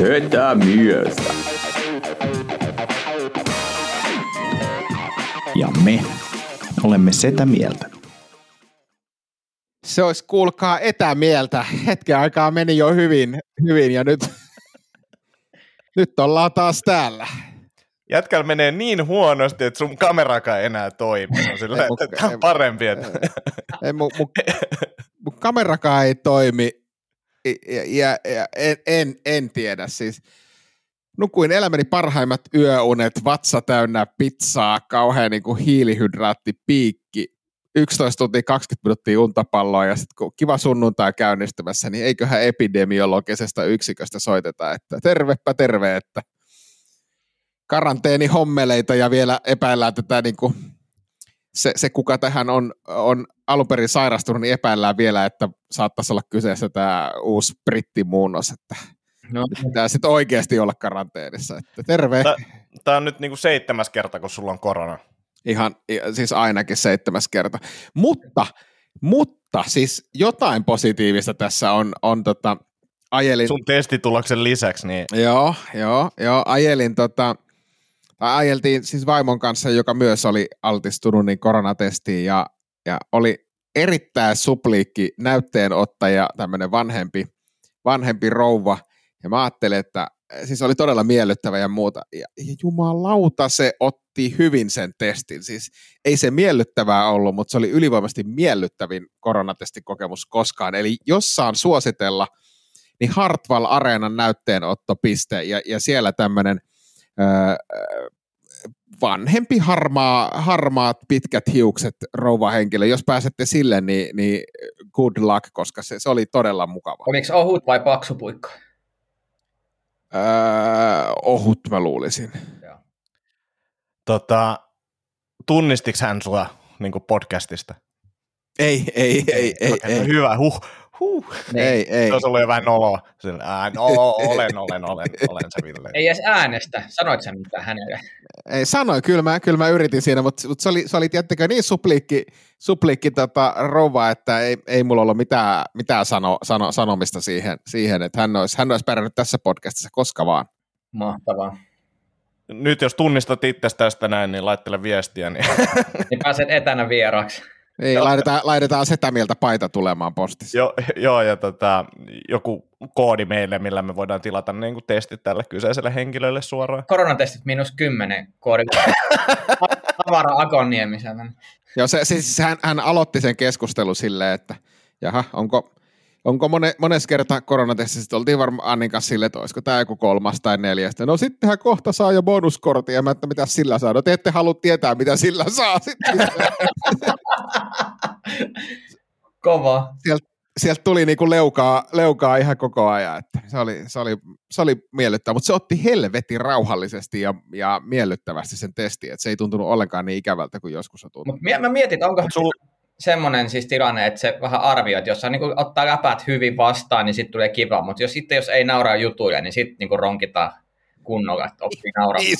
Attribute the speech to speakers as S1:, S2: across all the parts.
S1: Setä mieltä.
S2: Ja me olemme Setä Mieltä.
S3: Se olisi kuulkaa etämieltä. Hetken aikaa meni jo hyvin, hyvin ja nyt, nyt ollaan taas täällä.
S4: Jätkällä menee niin huonosti, että sun kamerakaan ei enää toimi. On sillä,
S3: Ei mun-
S4: että tämä
S3: ei-
S4: on parempi. Että...
S3: Ei, mun, mun, mun kamerakaan ei toimi ja, ja, ja en, en, en tiedä siis. Nukuin elämäni parhaimmat yöunet, vatsa täynnä pizzaa, kauhean niin kuin hiilihydraattipiikki, 11 tuntia 20 minuuttia untapalloa ja sitten kun kiva sunnuntai käynnistymässä, niin eiköhän epidemiologisesta yksiköstä soiteta, että tervepä terve, että karanteeni hommeleita ja vielä epäillään tätä niin kuin se, se, kuka tähän on, on alun perin sairastunut, niin epäillään vielä, että saattaisi olla kyseessä tämä uusi brittimuunnos, että
S1: No,
S3: pitää sitten oikeasti olla karanteenissa. Että terve.
S4: Tä- Tämä on nyt niinku seitsemäs kerta, kun sulla on korona.
S3: Ihan, siis ainakin seitsemäs kerta. Mutta, mutta siis jotain positiivista tässä on, on tota, ajelin,
S4: Sun testituloksen lisäksi, niin
S3: Joo, joo, joo. Ajelin tota, ajeltiin siis vaimon kanssa, joka myös oli altistunut niin koronatestiin ja, ja oli erittäin supliikki näytteenottaja, tämmöinen vanhempi, vanhempi rouva. Ja mä ajattelin, että siis oli todella miellyttävä ja muuta. Ja, ja jumalauta se otti hyvin sen testin. Siis ei se miellyttävää ollut, mutta se oli ylivoimaisesti miellyttävin koronatestikokemus koskaan. Eli jos saan suositella, niin Hartwall Areenan näytteenottopiste ja, ja siellä tämmöinen vanhempi harmaa, harmaat pitkät hiukset rouva henkilö. Jos pääsette sille, niin, niin good luck, koska se, se oli todella mukava.
S1: oliko ohut vai paksu puikko?
S3: Öö, ohut mä luulisin.
S4: tota, tunnistiks hän sua niin podcastista?
S3: Ei, ei, ei, ei,
S4: Okei,
S3: ei,
S4: no Hyvä, huh, huh.
S3: ei, ei.
S4: Se olisi ollut jo vähän noloa. Sillä, ää, no, olen, olen, olen, olen se Ville.
S1: Ei edes äänestä. Sanoit sä mitään hänelle?
S3: Ei sanoin, kyllä mä, kyllä mä yritin siinä, mutta, mutta se oli, se oli tiettäkö niin supliikki, supliikki tota, rouva, että ei, ei mulla ollut mitään, mitään sano, sano, sanomista siihen, siihen, että hän olisi, hän olisi pärjännyt tässä podcastissa koska vaan.
S1: Mahtavaa.
S4: Nyt jos tunnistat itsestä tästä näin, niin laittele viestiä. Niin...
S1: Niin pääset etänä vieraaksi.
S3: Ei, laitetaan, laitetaan sitä mieltä paita tulemaan postissa.
S4: Jo, joo, ja tota, joku koodi meille, millä me voidaan tilata niin kuin testit tälle kyseiselle henkilölle suoraan.
S1: Koronatestit minus kymmenen koodi. Tavara Akonniemi sen.
S3: Joo, se, siis hän, hän aloitti sen keskustelun silleen, että jaha, onko, onko mone, mones kerta koronatestissä, oltiin varmaan Annin kanssa silleen, että olisiko tämä joku kolmas tai neljäs. No sittenhän kohta saa jo bonuskortin, ja mä, että mitä sillä saa. No te ette halua tietää, mitä sillä saa. Sitten
S1: Kova.
S3: sieltä tuli niinku leukaa, leukaa ihan koko ajan. Että se, oli, se, oli, se oli miellyttävä, mutta se otti helvetin rauhallisesti ja, ja miellyttävästi sen testin, että se ei tuntunut ollenkaan niin ikävältä kuin joskus on tuntunut.
S1: Mut mä mietin, että onko
S4: Sul,
S1: semmoinen siis tilanne, että se vähän arvioi, että jos hän niin ottaa läpät hyvin vastaan, niin sitten tulee kiva, mutta jos sitten jos ei nauraa jutuja, niin sitten niin ronkitaan kunnolla, että oppii nauramaan.
S3: Niin,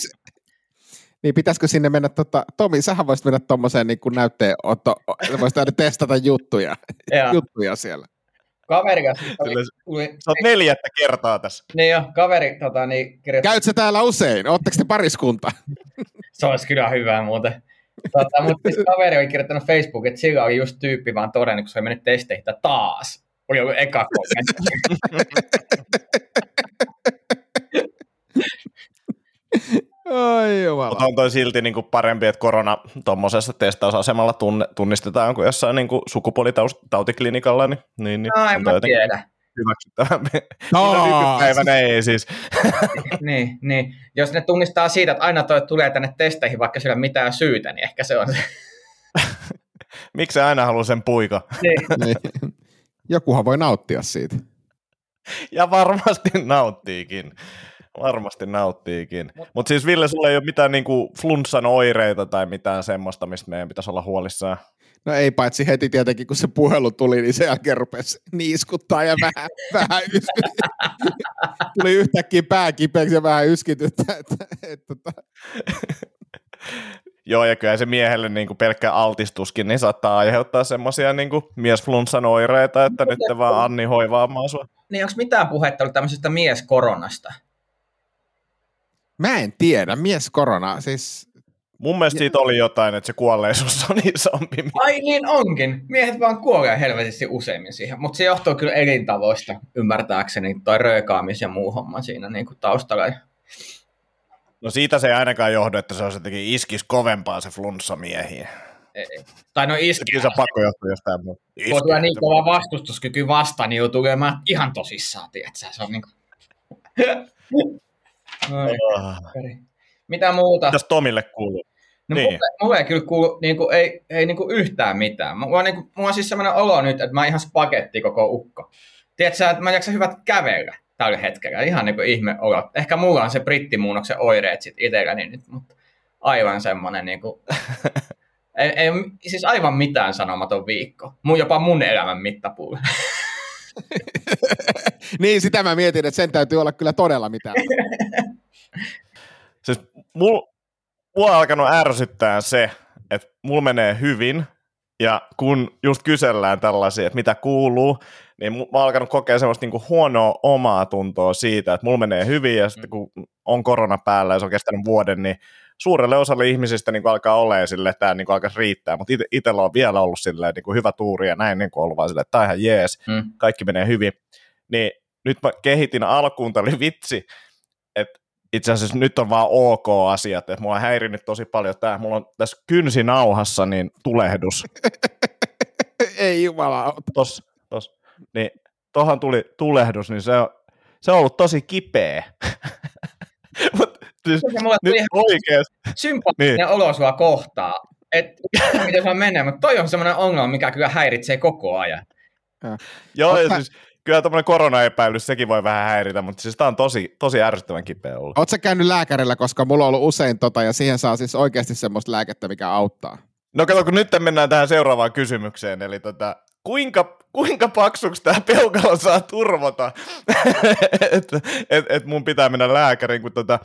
S3: niin pitäisikö sinne mennä, tota, Tomi, sähän voisit mennä tuommoiseen niin näytteenotto, voisit aina testata juttuja,
S1: Ja
S3: juttuja siellä.
S1: kaveri kanssa tuli,
S4: sä oot neljättä kertaa tässä.
S1: niin jo, kaveri tota, niin kirjoitti,
S3: Käyt sä täällä usein? Ootteko te pariskunta?
S1: se olisi kyllä hyvä muuten. Tota, mutta siis kaveri oli kirjoittanut Facebook, että sillä oli just tyyppi vaan todennut, kun se oli mennyt testeihin, että taas. Oli joku eka kommentti.
S3: Ai jumala.
S4: Mutta on toi silti niinku parempi, että korona tuommoisessa testausasemalla tunne, tunnistetaan kuin jossain niinku sukupuolitautiklinikalla, niin, niin, niin
S1: No, en
S4: on
S1: mä tiedä.
S4: hyväksyttävämpi. No, nykypäivänä ei siis.
S1: niin, niin, jos ne tunnistaa siitä, että aina toi tulee tänne testeihin, vaikka sillä ei ole mitään syytä, niin ehkä se on se.
S4: Miksi se aina haluaa sen puika?
S1: niin.
S3: Niin. Jokuhan voi nauttia siitä.
S4: Ja varmasti nauttiikin. Varmasti nauttiikin. Mutta siis Ville, sulla ei ole mitään niinku flunssan oireita tai mitään semmoista, mistä meidän pitäisi olla huolissaan.
S3: No ei paitsi heti tietenkin, kun se puhelu tuli, niin sen jälkeen rupesi niiskuttaa ja vähän, vähän yskyttää. tuli yhtäkkiä pää kipeäksi ja vähän yskytyttä. Että, että, että.
S4: Joo, ja kyllä se miehelle niin kuin pelkkä altistuskin niin saattaa aiheuttaa semmoisia niin miesflunssan oireita, että nyt te vaan Anni hoivaamaan sua.
S1: Niin onko mitään puhetta ollut tämmöisestä mieskoronasta?
S3: Mä en tiedä, mies korona, siis
S4: Mun mielestä siitä oli jotain, että se kuolleisuus on isompi.
S1: Ai niin onkin. Miehet vaan kuolee helvetisti useimmin siihen, mutta se johtuu kyllä elintavoista, ymmärtääkseni, toi röökaamis ja muu homma siinä niin kuin taustalla.
S4: No siitä se ei ainakaan johdu, että se olisi jotenkin iskis kovempaa se flunssa miehiin.
S1: Ei. Tai no iski.
S4: Kyllä se on pakko johtua jostain muuta.
S1: Kun tulee niin kova vastustuskyky vastaan, niin joutuu ihan tosissaan, tiedätkö? Se on niin kuin...
S4: Ah.
S1: Mitä muuta?
S4: Mitäs Tomille kuuluu?
S1: No niin. mulle, mulle ei kyllä kuulu, niin kuin, ei, ei niin kuin yhtään mitään. Mulla, niin kuin, mulla on siis sellainen olo nyt, että mä ihan spagetti koko ukko. Tiedätkö, että mä jaksan hyvät kävellä tällä hetkellä. Ihan niin kuin ihme olo. Ehkä mulla on se brittimuunnoksen oireet sit itselläni nyt, mutta aivan semmoinen niin kuin, ei, ei, siis aivan mitään sanomaton viikko. Mun, jopa mun elämän mittapuulla.
S3: niin, sitä mä mietin, että sen täytyy olla kyllä todella mitään.
S4: siis mul, mua on alkanut ärsyttää se, että mulla menee hyvin, ja kun just kysellään tällaisia, että mitä kuuluu, niin mä oon alkanut kokea semmoista niinku huonoa omaa tuntoa siitä, että mulla menee hyvin, ja sitten kun on korona päällä ja se on kestänyt vuoden, niin suurelle osalle ihmisistä niin alkaa olemaan sille, että tämä niin alkaisi riittää, mutta ite, itsellä on vielä ollut silleen, niin hyvä tuuri ja näin niin ollut vaan silleen, että tämä ihan jees, mm. kaikki menee hyvin. Niin nyt mä kehitin alkuun, tämä oli vitsi, että itse asiassa nyt on vaan ok asiat, että mua on häirinyt tosi paljon tämä, mulla on tässä kynsinauhassa niin tulehdus.
S3: Ei jumala.
S4: Tos, tos. Niin tohan tuli tulehdus, niin se on, se on ollut tosi kipeä. Mut, siis, nyt oikeasti.
S1: Sympaattinen niin. olo sua kohtaa. että miten se menee, mutta toi on semmoinen ongelma, mikä kyllä häiritsee koko ajan.
S4: Ja. Joo, ja siis kyllä tämmöinen koronaepäilys, sekin voi vähän häiritä, mutta siis tämä on tosi, tosi ärsyttävän kipeä ollut.
S3: Oletko käynyt lääkärillä, koska mulla on ollut usein tota, ja siihen saa siis oikeasti semmoista lääkettä, mikä auttaa?
S4: No kato, kun nyt mennään tähän seuraavaan kysymykseen, eli tota, kuinka, kuinka paksuksi tämä peukalo saa turvata, että et, et mun pitää mennä lääkäriin, kun tota,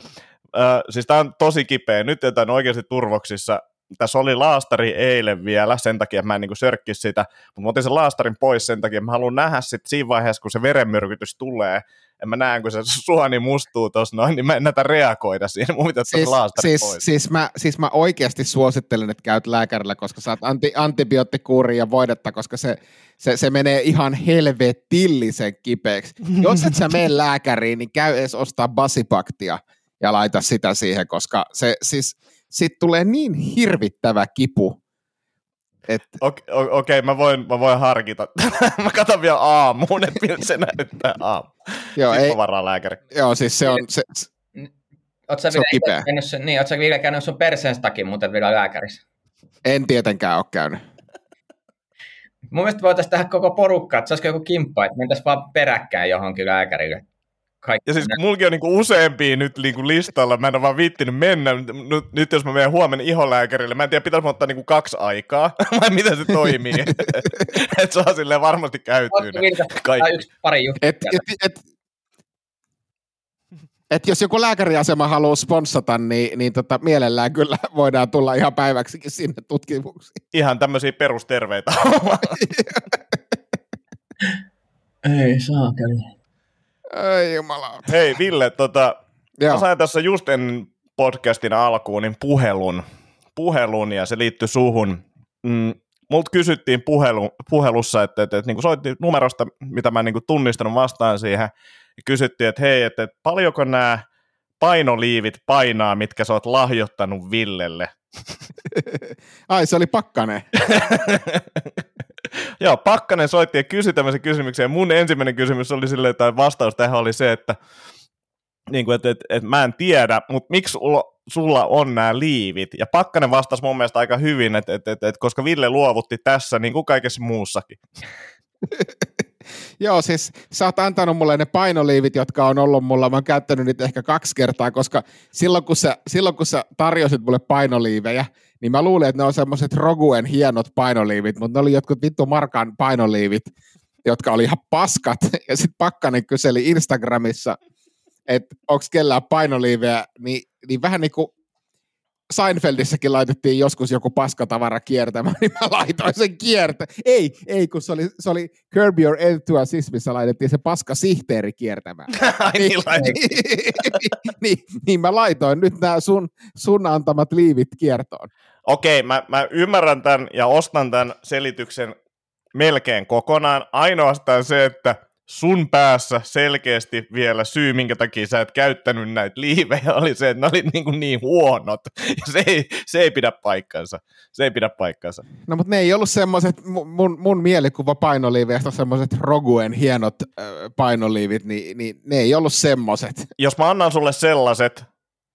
S4: äh, siis tämä on tosi kipeä, nyt jätän oikeasti turvoksissa, tässä oli laastari eilen vielä, sen takia että mä en niin sörkkisi sitä, mutta mä otin sen laastarin pois sen takia, että mä haluan nähdä sitten siinä vaiheessa, kun se verenmyrkytys tulee, ja mä näen, kun se suoni mustuu tuossa noin, niin mä en näitä reagoida siihen, mun pitää
S3: siis,
S4: laastari
S3: siis,
S4: pois.
S3: Siis mä, siis mä oikeasti suosittelen, että käyt lääkärillä, koska saat anti, antibioottikuuria ja voidetta, koska se, se, se menee ihan helvetillisen kipeäksi. Jos et sä mene lääkäriin, niin käy edes ostaa basipaktia ja laita sitä siihen, koska se siis, sit tulee niin hirvittävä kipu,
S4: et... Okei, okay, okay, mä, voin, mä voin harkita. mä katson vielä aamuun, että miltä se näyttää aamu. Joo, Sitten ei, varaa lääkäri.
S3: Joo, siis se on, se,
S1: Oot sä, se on kipeä. Käynyt, niin, oot sä vielä käynyt sun perseen takia muuten vielä lääkärissä?
S3: En tietenkään ole käynyt.
S1: Mun mielestä voitaisiin tehdä koko porukka, että se olisi joku kimppa, että mentäisiin vaan peräkkäin johonkin lääkärille
S4: kaikki. Ja siis mulki on niinku useampia nyt niinku listalla, mä en ole vaan viittinyt mennä. Nyt, nyt jos mä menen huomenna iholääkärille, mä en tiedä, pitäisi ottaa niinku kaksi aikaa, vai miten se toimii. että saa silleen varmasti käytyy
S1: kaikki. Yksi pari. Et, et, et,
S3: et jos joku lääkäriasema haluaa sponsata, niin, niin tota, mielellään kyllä voidaan tulla ihan päiväksikin sinne tutkimuksiin.
S4: Ihan tämmöisiä perusterveitä.
S1: Ei saa kyllä.
S3: Ei jumala.
S4: Hei Ville, tota, mä sain tässä just ennen podcastin alkuun niin puhelun, puhelun ja se liittyi suhun. Mm, multa kysyttiin puhelu, puhelussa, että, että, että niin soitti numerosta, mitä mä en niin tunnistanut vastaan siihen, ja kysyttiin, että hei, että, että paljonko nämä painoliivit painaa, mitkä sä oot lahjoittanut Villelle?
S3: Ai, se oli Pakkanen.
S4: Joo, Pakkanen soitti ja kysyi tämmöisen kysymyksen, ja mun ensimmäinen kysymys oli silleen, tai vastaus tähän oli se, että niin kuin, että, että, että mä en tiedä, mutta miksi sulla, on nämä liivit? Ja Pakkanen vastasi mun mielestä aika hyvin, että, että, että, että koska Ville luovutti tässä, niin kuin kaikessa muussakin.
S3: Joo, siis sä oot antanut mulle ne painoliivit, jotka on ollut mulla. Mä oon käyttänyt niitä ehkä kaksi kertaa, koska silloin kun sä, silloin, kun sä tarjosit mulle painoliivejä, niin mä luulin, että ne on semmoiset Roguen hienot painoliivit, mutta ne oli jotkut vittu Markan painoliivit, jotka oli ihan paskat. Ja sitten Pakkanen kyseli Instagramissa, että onko kellään painoliivejä, niin, niin vähän niin kuin Seinfeldissäkin laitettiin joskus joku paskatavara kiertämään, niin mä laitoin sen kiertä. Ei, ei, kun se oli, se oli Curb Your Enthusiasm, missä laitettiin se paska sihteeri kiertämään.
S4: Ai niin, laitettiin.
S3: niin, niin, mä laitoin nyt nämä sun, sun antamat liivit kiertoon.
S4: Okei, mä, mä ymmärrän tämän ja ostan tämän selityksen melkein kokonaan. Ainoastaan se, että sun päässä selkeästi vielä syy, minkä takia sä et käyttänyt näitä liivejä, oli se, että ne oli niin, kuin niin huonot. Ja se ei, se ei pidä paikkansa. Se ei pidä paikkansa.
S3: No mutta ne ei ollut semmoiset, mun, mun mielikuva painoliiveistä on semmoiset Roguen hienot äh, painoliivit, niin, niin ne ei ollut semmoiset.
S4: Jos mä annan sulle sellaiset,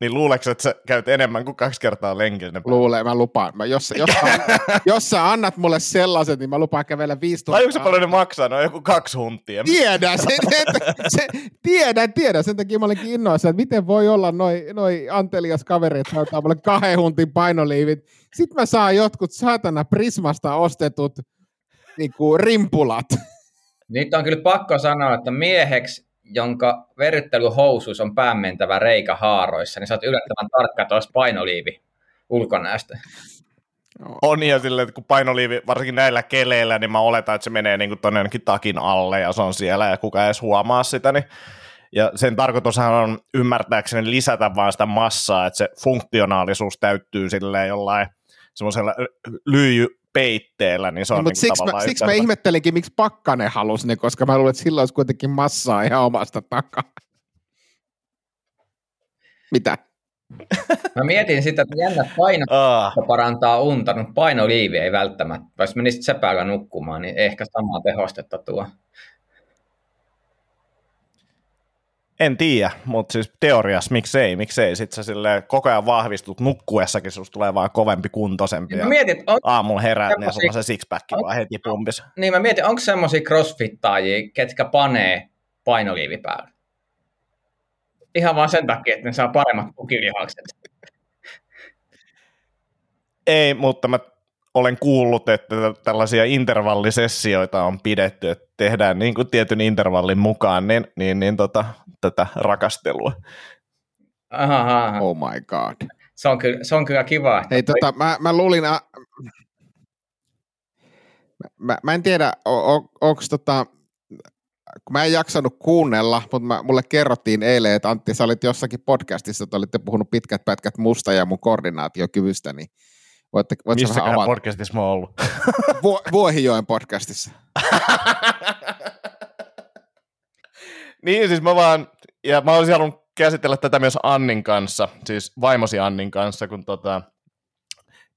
S4: niin luuleeko, että sä käyt enemmän kuin kaksi kertaa lenkillä?
S3: Luulee, mä lupaan. Mä, jos, jos, jos sä annat mulle sellaiset, niin mä lupaan kävellä 15.
S4: Tai se paljon ne maksaa? No joku kaksi huntia.
S3: Tiedän, sen, sen, sen, tiedän, tiedän. Sen takia mä olenkin innoissa, että miten voi olla noin noi antelias kaveri, että ottaa mulle kahden huntin painoliivit. Sitten mä saan jotkut saatana Prismasta ostetut niin kuin rimpulat.
S1: Nyt on kyllä pakko sanoa, että mieheksi jonka verryttelyhousuus on päämentävä reikä haaroissa, niin sä oot yllättävän tarkka tuossa painoliivi ulkonäöstä.
S4: On ja silleen, että kun painoliivi, varsinkin näillä keleillä, niin mä oletan, että se menee niin tuonne jonnekin takin alle ja se on siellä ja kuka ei edes huomaa sitä, niin ja sen tarkoitushan on ymmärtääkseni lisätä vaan sitä massaa, että se funktionaalisuus täyttyy silleen jollain semmoisella lyijy, peitteellä, niin se on niin, niin
S3: siksi, mä, siksi mä ihmettelinkin, miksi Pakkanen halusi ne, koska mä luulen, että sillä olisi kuitenkin massaa ihan omasta takaa. Mitä?
S1: Mä mietin sitä, että jännä paino ah. parantaa unta, mutta painoliivi ei välttämättä. Jos menisit sepällä nukkumaan, niin ehkä samaa tehostetta tuo.
S4: En tiedä, mutta siis teoriassa miksei, miksei. Sitten sä silleen koko ajan vahvistut nukkuessakin, susta tulee vaan kovempi kuntoisempi. Mä mietin, on... Aamulla herät, niin sulla se sixpack on... vaan heti pumpis.
S1: Niin mä mietin, onko semmoisia crossfittaajia, ketkä panee painoliivi päälle? Ihan vaan sen takia, että ne saa paremmat tukilihakset.
S4: Ei, mutta mä olen kuullut, että tällaisia intervallisessioita on pidetty, että tehdään niin kuin tietyn intervallin mukaan niin, niin, niin tota, tätä rakastelua.
S1: Aha, aha.
S3: Oh my god.
S1: Se on kyllä, se on kyllä kiva.
S3: Hei, tota, mä, mä luulin, a... mä, mä, en tiedä, onko tota, kun mä en jaksanut kuunnella, mutta mä, mulle kerrottiin eilen, että Antti, sä olit jossakin podcastissa, että olitte puhunut pitkät pätkät musta ja mun koordinaatiokyvystä, niin Voitte, voitte
S4: Missäkään podcastissa mä oon ollut?
S3: Vu- Vuohijoen podcastissa.
S4: niin, siis mä vaan, ja mä olisin halunnut käsitellä tätä myös Annin kanssa, siis vaimosi Annin kanssa, kun tota,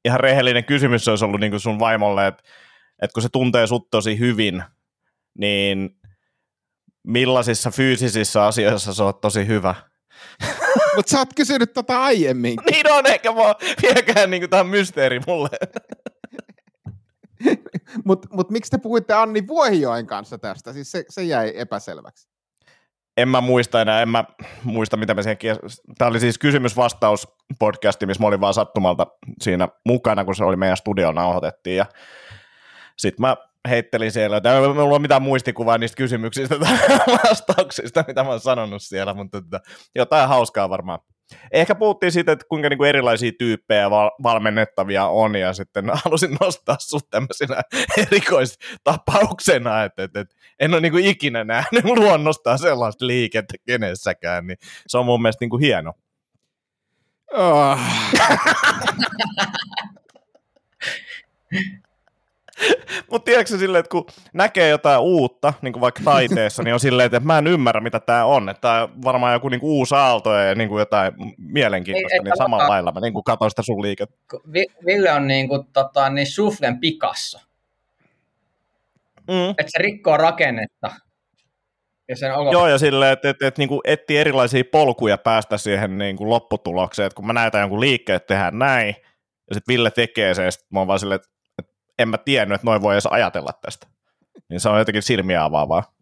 S4: ihan rehellinen kysymys olisi ollut niin kuin sun vaimolle, että, että kun se tuntee sut tosi hyvin, niin millaisissa fyysisissä asioissa se on tosi hyvä?
S3: Mutta sä oot kysynyt tota aiemmin.
S4: niin on, eikä mä vieläkään niinku tämä mysteeri mulle.
S3: Mutta mut miksi te puhuitte Anni Vuohijoen kanssa tästä? Siis se, se jäi epäselväksi.
S4: En mä muista enää, en mä muista mitä me siihen Tämä oli siis kysymys-vastaus podcasti, missä mä olin vaan sattumalta siinä mukana, kun se oli meidän studion nauhoitettiin. Ja sitten mä heittelin siellä, että ei ole mitään muistikuvaa niistä kysymyksistä tai vastauksista, mitä mä oon sanonut siellä, mutta että, jotain hauskaa varmaan. Ehkä puhuttiin siitä, että kuinka niin kuin erilaisia tyyppejä val- valmennettavia on, ja sitten halusin nostaa sut tämmöisenä erikoistapauksena, että, että, että en ole niin kuin ikinä nähnyt luonnostaan sellaista liikettä kenessäkään, niin se on mun mielestä niin kuin hieno. Oh. Mutta tiedätkö silleen, että kun näkee jotain uutta, niin kuin vaikka taiteessa, niin on silleen, että mä en ymmärrä, mitä tämä on. Että tämä on varmaan joku niin kuin uusi aalto ja niin kuin jotain mielenkiintoista, Ei, niin samalla lailla mä niin kuin katsoin sitä sun liikettä.
S1: Ville on niin kuin, tota, niin Suflen Picasso. Mm. Että se rikkoo rakennetta.
S4: Ja sen olo... Joo, ja silleen, että et, et, niin etsii erilaisia polkuja päästä siihen niin kuin lopputulokseen, että kun mä näytän jonkun liikkeen, että tehdään näin, ja sitten Ville tekee se, ja sitten mä oon vaan silleen, että en mä tiennyt, että noin voi edes ajatella tästä. Niin se on jotenkin silmiä avaavaa.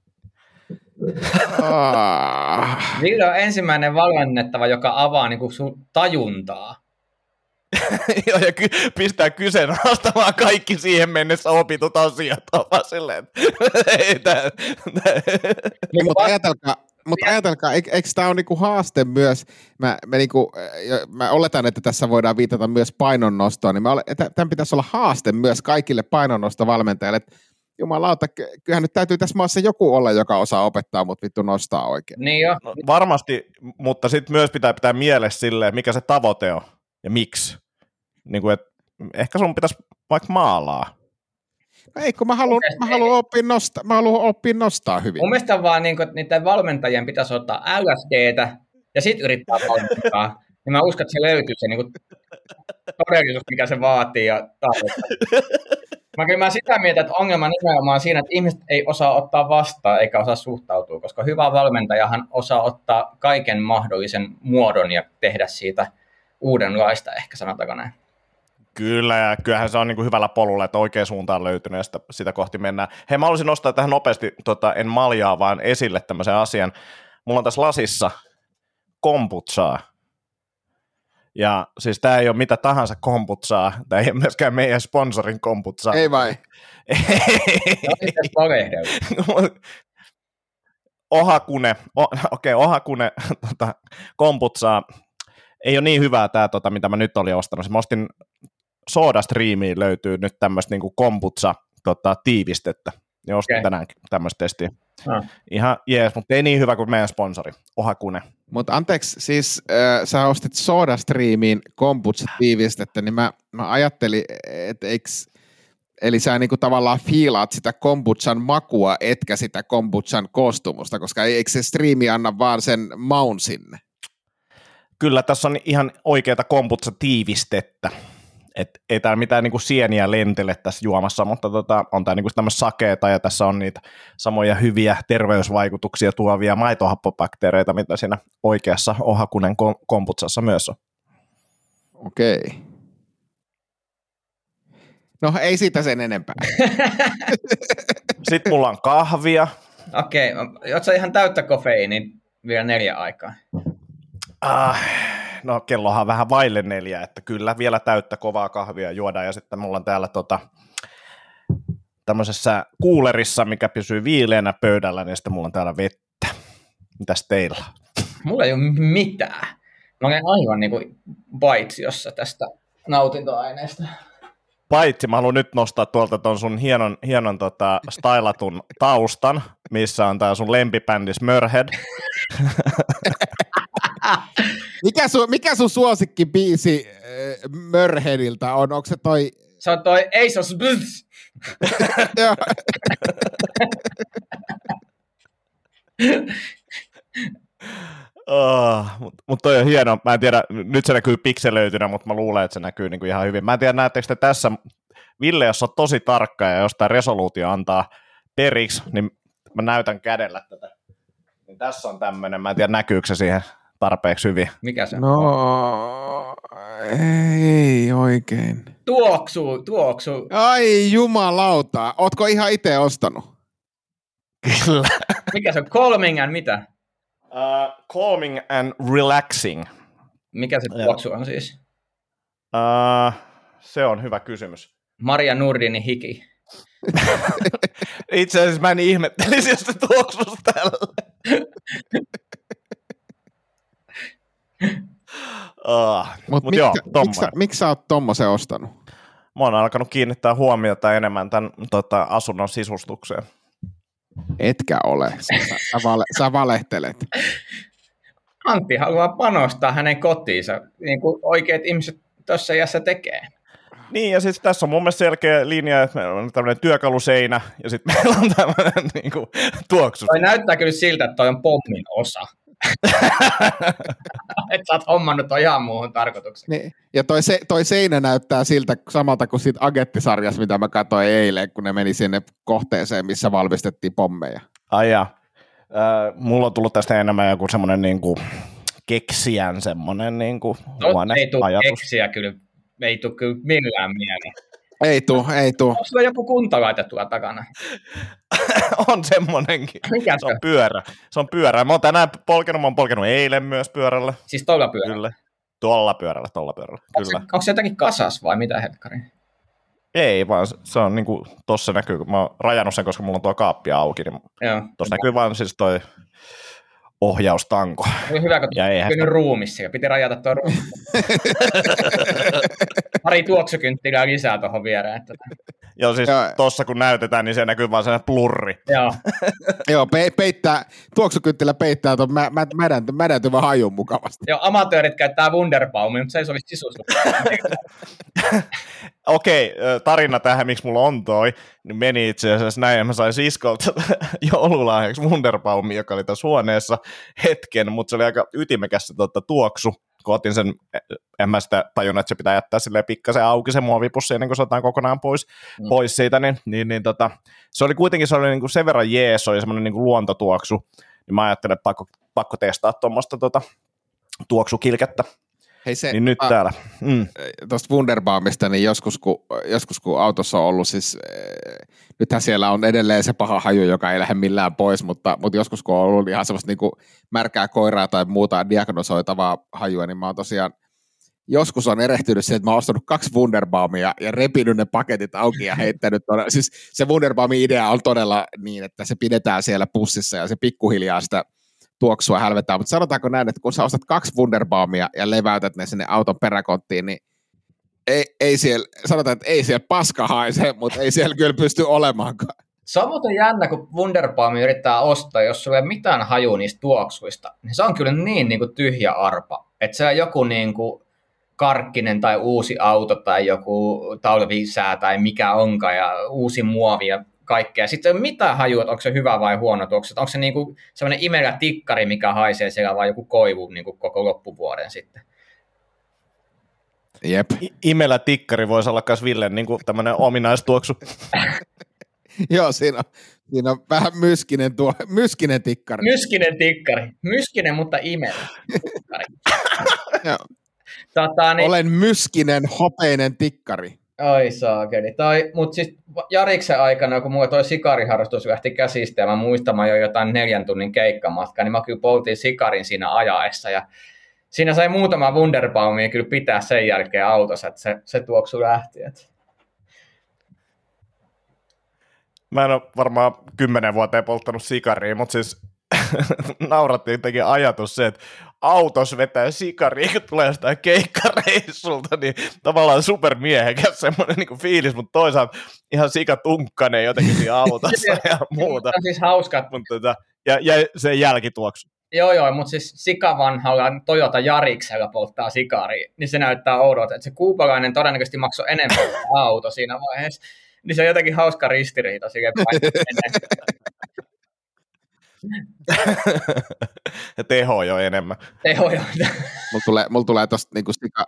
S3: Ah.
S1: Ville on ensimmäinen valmennettava, joka avaa niin kuin sun tajuntaa.
S4: Joo, ja ky- pistää kyseenalaistamaan kaikki siihen mennessä opitut asiat. On vaan silleen, että ei tää, tää.
S3: Niin, mutta ajatelkaa, mutta ajatelkaa, eikö, eikö tämä ole niinku haaste myös, mä, mä, niinku, äh, mä oletan, että tässä voidaan viitata myös painonnostoon, niin mä tämän pitäisi olla haaste myös kaikille painonnostovalmentajille, että jumalauta, ky- kyllähän nyt täytyy tässä maassa joku olla, joka osaa opettaa, mutta vittu nostaa oikein.
S1: Niin jo.
S4: No, varmasti, mutta sitten myös pitää pitää mielessä silleen, mikä se tavoite on ja miksi. Niin kuin, et, ehkä sun pitäisi vaikka maalaa.
S3: Ei, kun mä haluan, mä haluan, oppia, nostaa, mä haluan oppia nostaa hyvin.
S1: Mun mielestä vaan niin kuin, että niiden valmentajien pitäisi ottaa LSDtä ja sitten yrittää valmentaa. Niin mä uskon, että se löytyy se niin kuin, todellisuus, mikä se vaatii ja tarvitaan. Mä kyllä mä sitä mieltä, että ongelma nimenomaan siinä, että ihmiset ei osaa ottaa vastaan eikä osaa suhtautua, koska hyvä valmentajahan osaa ottaa kaiken mahdollisen muodon ja tehdä siitä uudenlaista, ehkä sanotaanko näin.
S4: Kyllä, ja kyllähän se on niin kuin hyvällä polulla, että oikea suunta on löytynyt ja sitä, sitä kohti mennään. Hei, mä haluaisin nostaa tähän nopeasti, tota, en maljaa, vaan esille tämmöisen asian. Mulla on tässä lasissa komputsaa. Ja siis tämä ei ole mitä tahansa komputsaa, tämä ei ole myöskään meidän sponsorin komputsaa.
S3: Ei vai?
S1: No.
S4: Ohakune, okei, okay, Ohakune tota, komputsaa. Ei ole niin hyvää tämä, tota, mitä mä nyt olin ostanut. Mä ostin SodaStreamiin löytyy nyt tämmöistä niin komputsa tota, tiivistettä. Ja ostin okay. tänään tämmöistä testiä.
S1: Ah.
S4: Ihan jees, mutta ei niin hyvä kuin meidän sponsori, Ohakune.
S3: Mutta anteeksi, siis äh, sä ostit SodaStreamiin kombucha-tiivistettä, niin mä, mä ajattelin, että eiks, eli sä niinku tavallaan fiilaat sitä kombuchan makua, etkä sitä kombuchan koostumusta, koska eikö se striimi anna vaan sen maun sinne?
S4: Kyllä tässä on ihan oikeata komputsa tiivistettä. Et ei täällä mitään niinku sieniä lentele tässä juomassa, mutta tota, on tää niinku tämmöistä sakeeta ja tässä on niitä samoja hyviä terveysvaikutuksia tuovia maitohappobakteereita, mitä siinä oikeassa ohakunen kom- komputsassa myös on.
S3: Okei. No ei siitä sen enempää.
S4: Sitten mulla on kahvia.
S1: Okei, okay. oot sä ihan täyttä kofeiini vielä neljä aikaa?
S4: Ah, no kellohan vähän vaille neljä, että kyllä vielä täyttä kovaa kahvia juodaan ja sitten mulla on täällä tota, tämmöisessä kuulerissa, mikä pysyy viileänä pöydällä, niin sitten mulla on täällä vettä. Mitäs teillä?
S1: Mulla ei ole mitään. Mä olen aivan niin kuin baitsiossa tästä nautintoaineesta.
S4: Paitsi mä haluan nyt nostaa tuolta ton sun hienon, hienon tota, stylatun taustan, missä on tää sun lempibändi Smörhead.
S3: Mikä sun, mikä sun suosikkibiisi äh, Mörhediltä on? Onko se toi...
S1: Se on toi Ace of Spades.
S4: Oh, mutta mut toi on hieno. Mä en tiedä, nyt se näkyy pikselöitynä, mutta mä luulen, että se näkyy niinku ihan hyvin. Mä en tiedä, näettekö te tässä, Ville, jos on tosi tarkka ja jos tämä resoluutio antaa periksi, niin mä näytän kädellä tätä. Niin tässä on tämmöinen, mä en tiedä näkyykö se siihen tarpeeksi hyvin.
S1: Mikä se on?
S3: No, ei oikein.
S1: Tuoksuu, tuoksuu.
S3: Ai jumalauta, ootko ihan itse ostanut?
S4: Kyllä.
S1: Mikä se on? Calming and mitä?
S4: Uh, calming and relaxing.
S1: Mikä se tuoksu on siis?
S4: Uh, se on hyvä kysymys.
S1: Maria Nurdinin hiki.
S4: Itse asiassa mä en ihmettelisi, jos se tuoksuisi tällä. uh,
S3: Mut
S4: Mut
S3: mitkä,
S4: joo,
S3: miksi, miksi sä oot tommosen ostanut?
S4: Mä oon alkanut kiinnittää huomiota enemmän tämän tota, asunnon sisustukseen.
S3: Etkä ole. Sä, sä, vale, sä valehtelet.
S1: Antti haluaa panostaa hänen kotiinsa, niin kuin oikeat ihmiset tuossa iässä tekee.
S4: Niin, ja siis tässä on mun mielestä selkeä linja, että meillä on tämmöinen työkaluseinä, ja sitten meillä on tämmöinen niin kuin, tuoksus.
S1: Toi näyttää kyllä siltä, että toi on pommin osa. että sä oot hommannut toi ihan muuhun tarkoitukseen.
S3: Niin. Ja toi, se, toi seinä näyttää siltä samalta kuin siitä Agettisarjassa, mitä mä katsoin eilen, kun ne meni sinne kohteeseen, missä valmistettiin pommeja.
S4: Ai ja. Äh, mulla on tullut tästä enemmän joku semmoinen niin kuin, keksijän semmoinen niin kuin,
S1: Tot
S4: huone,
S1: ei tule
S4: ajatus.
S1: keksiä kyllä, ei tule kyllä millään mieleen.
S3: Ei tuu, ei tuu.
S1: Onko sulla joku kuntalaite tuolla takana?
S4: on semmonenkin.
S1: Mikä
S4: Se on pyörä. Se on pyörä. Mä oon tänään polkenut, mä oon polkenut eilen myös pyörällä.
S1: Siis tuolla pyörällä?
S4: Kyllä. Tuolla pyörällä, tuolla pyörällä.
S1: Onko se,
S4: Kyllä.
S1: onko se jotakin kasas vai mitä helkkari?
S4: Ei, vaan se- se on niinku, tossa näkyy, kun mä oon rajannut sen, koska mulla on tuo kaappi auki, niin
S1: Joo.
S4: tossa näkyy vaan siis toi ohjaustanko.
S1: Oli hyvä, kun
S4: Ja eihän
S1: ruumissa. Piti rajata tuo ruumi. Pari tuoksukynttilää lisää tuohon viereen. Että...
S4: Joo, siis
S3: Joo.
S4: tossa kun näytetään, niin se näkyy vaan sellainen plurri.
S1: Joo.
S3: Joo, pe- peittää, tuoksukynttilä peittää tuon mä, mä, mädänty, mädäntyvän hajun mukavasti.
S1: Joo, amatöörit käyttää Wunderbaumia, mutta se ei sovi sisustus.
S4: Okei, tarina tähän, miksi mulla on toi, niin meni itse asiassa näin, ja mä sain siskolta joululahjaksi Wunderbaumin, joka oli tässä huoneessa hetken, mutta se oli aika ytimekäs se tota, tuoksu, kun otin sen, en mä sitä tajunnut, että se pitää jättää silleen pikkasen auki se muovipussi ennen kuin se otetaan kokonaan pois,
S1: Mm.
S4: pois siitä, niin, niin, niin tota, se oli kuitenkin se oli niin kuin sen verran jeeso ja semmoinen niin kuin luontotuoksu, niin mä ajattelin, että pakko, pakko testaa tuommoista tota, tuoksukilkettä,
S3: Hei se,
S4: niin nyt
S3: a-
S4: täällä. Mm.
S3: tuosta Wunderbaumista, niin joskus kun, joskus kun autossa on ollut, siis äh, nythän siellä on edelleen se paha haju, joka ei lähde millään pois, mutta, mutta joskus kun on ollut ihan semmoista niin kuin märkää koiraa tai muuta diagnosoitavaa hajua, niin mä oon tosiaan joskus on erehtynyt se, että mä oon ostanut kaksi Wunderbaumia ja repinyt ne paketit auki ja heittänyt todella, siis se Wunderbaumin idea on todella niin, että se pidetään siellä pussissa ja se pikkuhiljaa sitä tuoksua hälvetään, mutta sanotaanko näin, että kun sä ostat kaksi Wunderbaumia ja leväytät ne sinne auton peräkonttiin, niin ei, ei siellä, sanotaan, että ei siellä paska haise, mutta ei siellä kyllä pysty olemaankaan.
S1: Se on jännä, kun Wunderbaum yrittää ostaa, jos sulla ei ole mitään haju niistä tuoksuista, niin se on kyllä niin, niin kuin tyhjä arpa. Että se on joku niin kuin karkkinen tai uusi auto tai joku talvisää tai mikä onkaan ja uusi muovi ja kaikkea. Sitten ei ole mitään hajua, että onko se hyvä vai huono tuoksu. Onko se niin kuin sellainen imelä tikkari, mikä haisee siellä vai joku koivu niin kuin koko loppuvuoden sitten.
S3: Jep.
S4: I- Imelä tikkari voisi olla myös Villen niin tämmöinen ominaistuoksu.
S3: Joo, siinä on, siinä on vähän myskinen, tuo, myskinen tikkari.
S1: Myskinen tikkari. Myskinen, mutta imelä. Tota, niin,
S3: Olen myskinen, hopeinen tikkari.
S1: Ai saakeli. Tai, mutta siis Jariksen aikana, kun mulla toi sikariharrastus lähti käsistä ja mä muistan, mä jo jotain neljän tunnin keikkamatkaa, niin mä kyllä poltin sikarin siinä ajaessa ja siinä sai muutama Wunderbaumia kyllä pitää sen jälkeen autossa, että se, se tuoksu lähti.
S4: Mä en ole varmaan kymmenen vuoteen polttanut sikaria, mutta siis nauratti jotenkin ajatus se, että autos vetää sikaria, kun tulee jostain keikkareissulta, niin tavallaan supermiehekäs semmoinen niin fiilis, mutta toisaalta ihan sikatunkkanen jotenkin siinä autossa ja muuta.
S1: On siis hauska.
S4: Mutta tota, ja, ja se jälkituoksu.
S1: Joo, joo, mutta siis sikavanhalla Toyota Jariksella polttaa sikaria, niin se näyttää oudolta, että se kuupalainen todennäköisesti maksoi enemmän kuin auto siinä vaiheessa. Niin se on jotenkin hauska ristiriita
S4: ja teho jo enemmän.
S1: Teho jo.
S3: Mulla tulee, mulla tulee tosta niinku sika,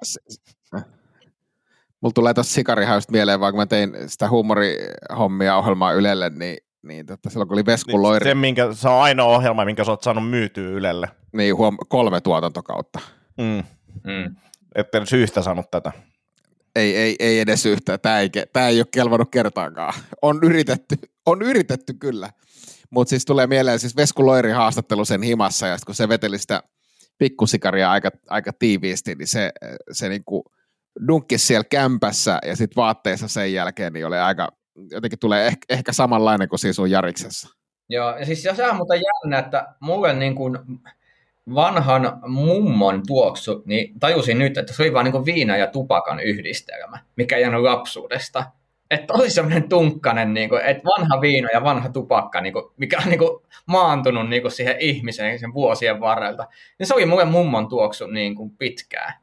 S3: mulla tulee tosta sikarihausta mieleen, vaan kun mä tein sitä huumorihommia ohjelmaa Ylelle, niin, niin tota, silloin kun oli Veskun
S4: Niin,
S3: Loiri,
S4: se, minkä, se on ainoa ohjelma, minkä sä oot saanut myytyä Ylelle.
S3: niin huom, kolme tuotantokautta.
S4: Mm.
S1: Mm.
S4: Ette edes yhtä saanut tätä.
S3: Ei, ei, ei edes yhtään. Tämä ei, tää ei ole kelvannut kertaakaan. On yritetty, on yritetty kyllä. Mutta siis tulee mieleen siis Vesku Loiri haastattelu sen himassa, ja kun se veteli sitä pikkusikaria aika, aika tiiviisti, niin se, se niinku dunkkisi siellä kämpässä ja sitten vaatteissa sen jälkeen, niin oli aika, jotenkin tulee ehkä, ehkä samanlainen kuin siinä sun Jariksessa.
S1: Joo, ja siis se on muuten jännä, että mulle niin kuin vanhan mummon tuoksu, niin tajusin nyt, että se oli vaan niin kuin viina ja tupakan yhdistelmä, mikä ei jäänyt lapsuudesta. Että oli semmoinen tunkkanen, niin kuin, että vanha viino ja vanha tupakka, niin kuin, mikä on niin kuin, maantunut niin kuin siihen ihmiseen sen vuosien varrelta. Niin se oli mulle mummon tuoksu niin kuin, pitkään.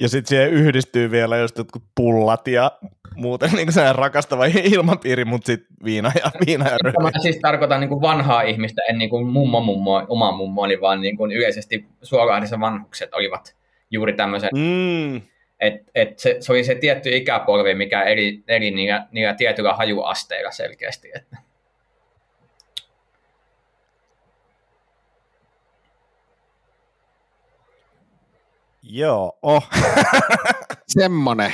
S4: Ja sitten siihen yhdistyy vielä just jotkut pullat ja muuten niin se rakastava ilmapiiri, mutta sitten viina ja, viina ja rööri.
S1: Mä siis tarkoitan niin kuin vanhaa ihmistä, en niin kuin mummo mummo, oma mummoani, vaan niin kuin yleisesti suolahdissa vanhukset olivat juuri tämmöisen
S4: Mm.
S1: Et, et se, se, oli se tietty ikäpolvi, mikä eli, eli niillä, niillä tietyillä hajuasteilla selkeästi. Että.
S4: Joo, oh.
S3: Semmonen.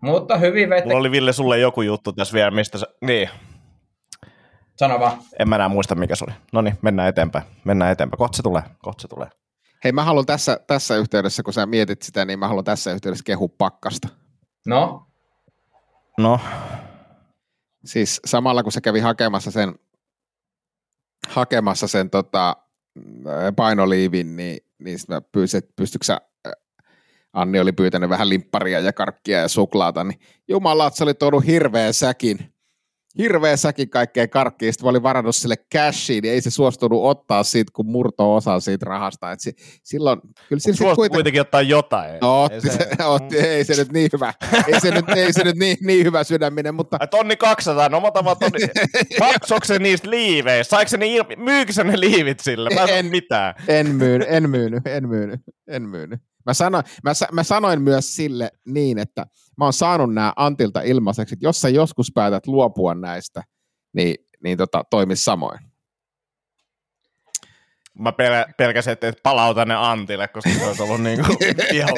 S1: Mutta hyvin veitte.
S4: Mulla oli Ville sulle joku juttu tässä vielä, mistä sä... Niin,
S1: Sano vaan.
S4: en mä enää muista mikä se oli. No niin, mennään eteenpäin. Mennään eteenpäin. Kohta se tulee. Kohta se tulee.
S3: Hei, mä haluan tässä, tässä yhteydessä, kun sä mietit sitä, niin mä haluan tässä yhteydessä kehu pakkasta.
S1: No,
S4: No,
S3: Siis samalla kun se kävi hakemassa sen, hakemassa sen tota, painoliivin, niin, niin mä pyysin, että pystytkö sä, äh, Anni oli pyytänyt vähän limpparia ja karkkia ja suklaata, niin jumala, että se oli tuonut hirveän säkin, hirveän säkin kaikkea karkkia, sitten mä olin varannut sille cashiin, niin ei se suostunut ottaa siitä, kun murto osa siitä rahasta, että si, silloin, kyllä sillä kuitenkin,
S4: kuitenkin ottaa jotain.
S3: No,
S4: Ei
S3: otti, se, otti, ei se nyt niin hyvä, ei se nyt, ei se nyt niin, niin hyvä sydäminen, mutta
S4: Ai, tonni 200, no mä otan tonni. Maksoiko se niistä liiveistä? Saiko se ne. Myykö se ne liivit sille? Mä en
S3: En.
S4: en mitään.
S3: En myynyt, en myynyt, en myynyt, en myynyt. Mä sanoin, mä, mä sanoin myös sille niin, että mä oon saanut nämä Antilta ilmaiseksi, että jos sä joskus päätät luopua näistä, niin, niin tota, toimi samoin.
S4: Mä pel- pelkäsin, että et palauta ne Antille, koska se olisi ollut niin kuin ihan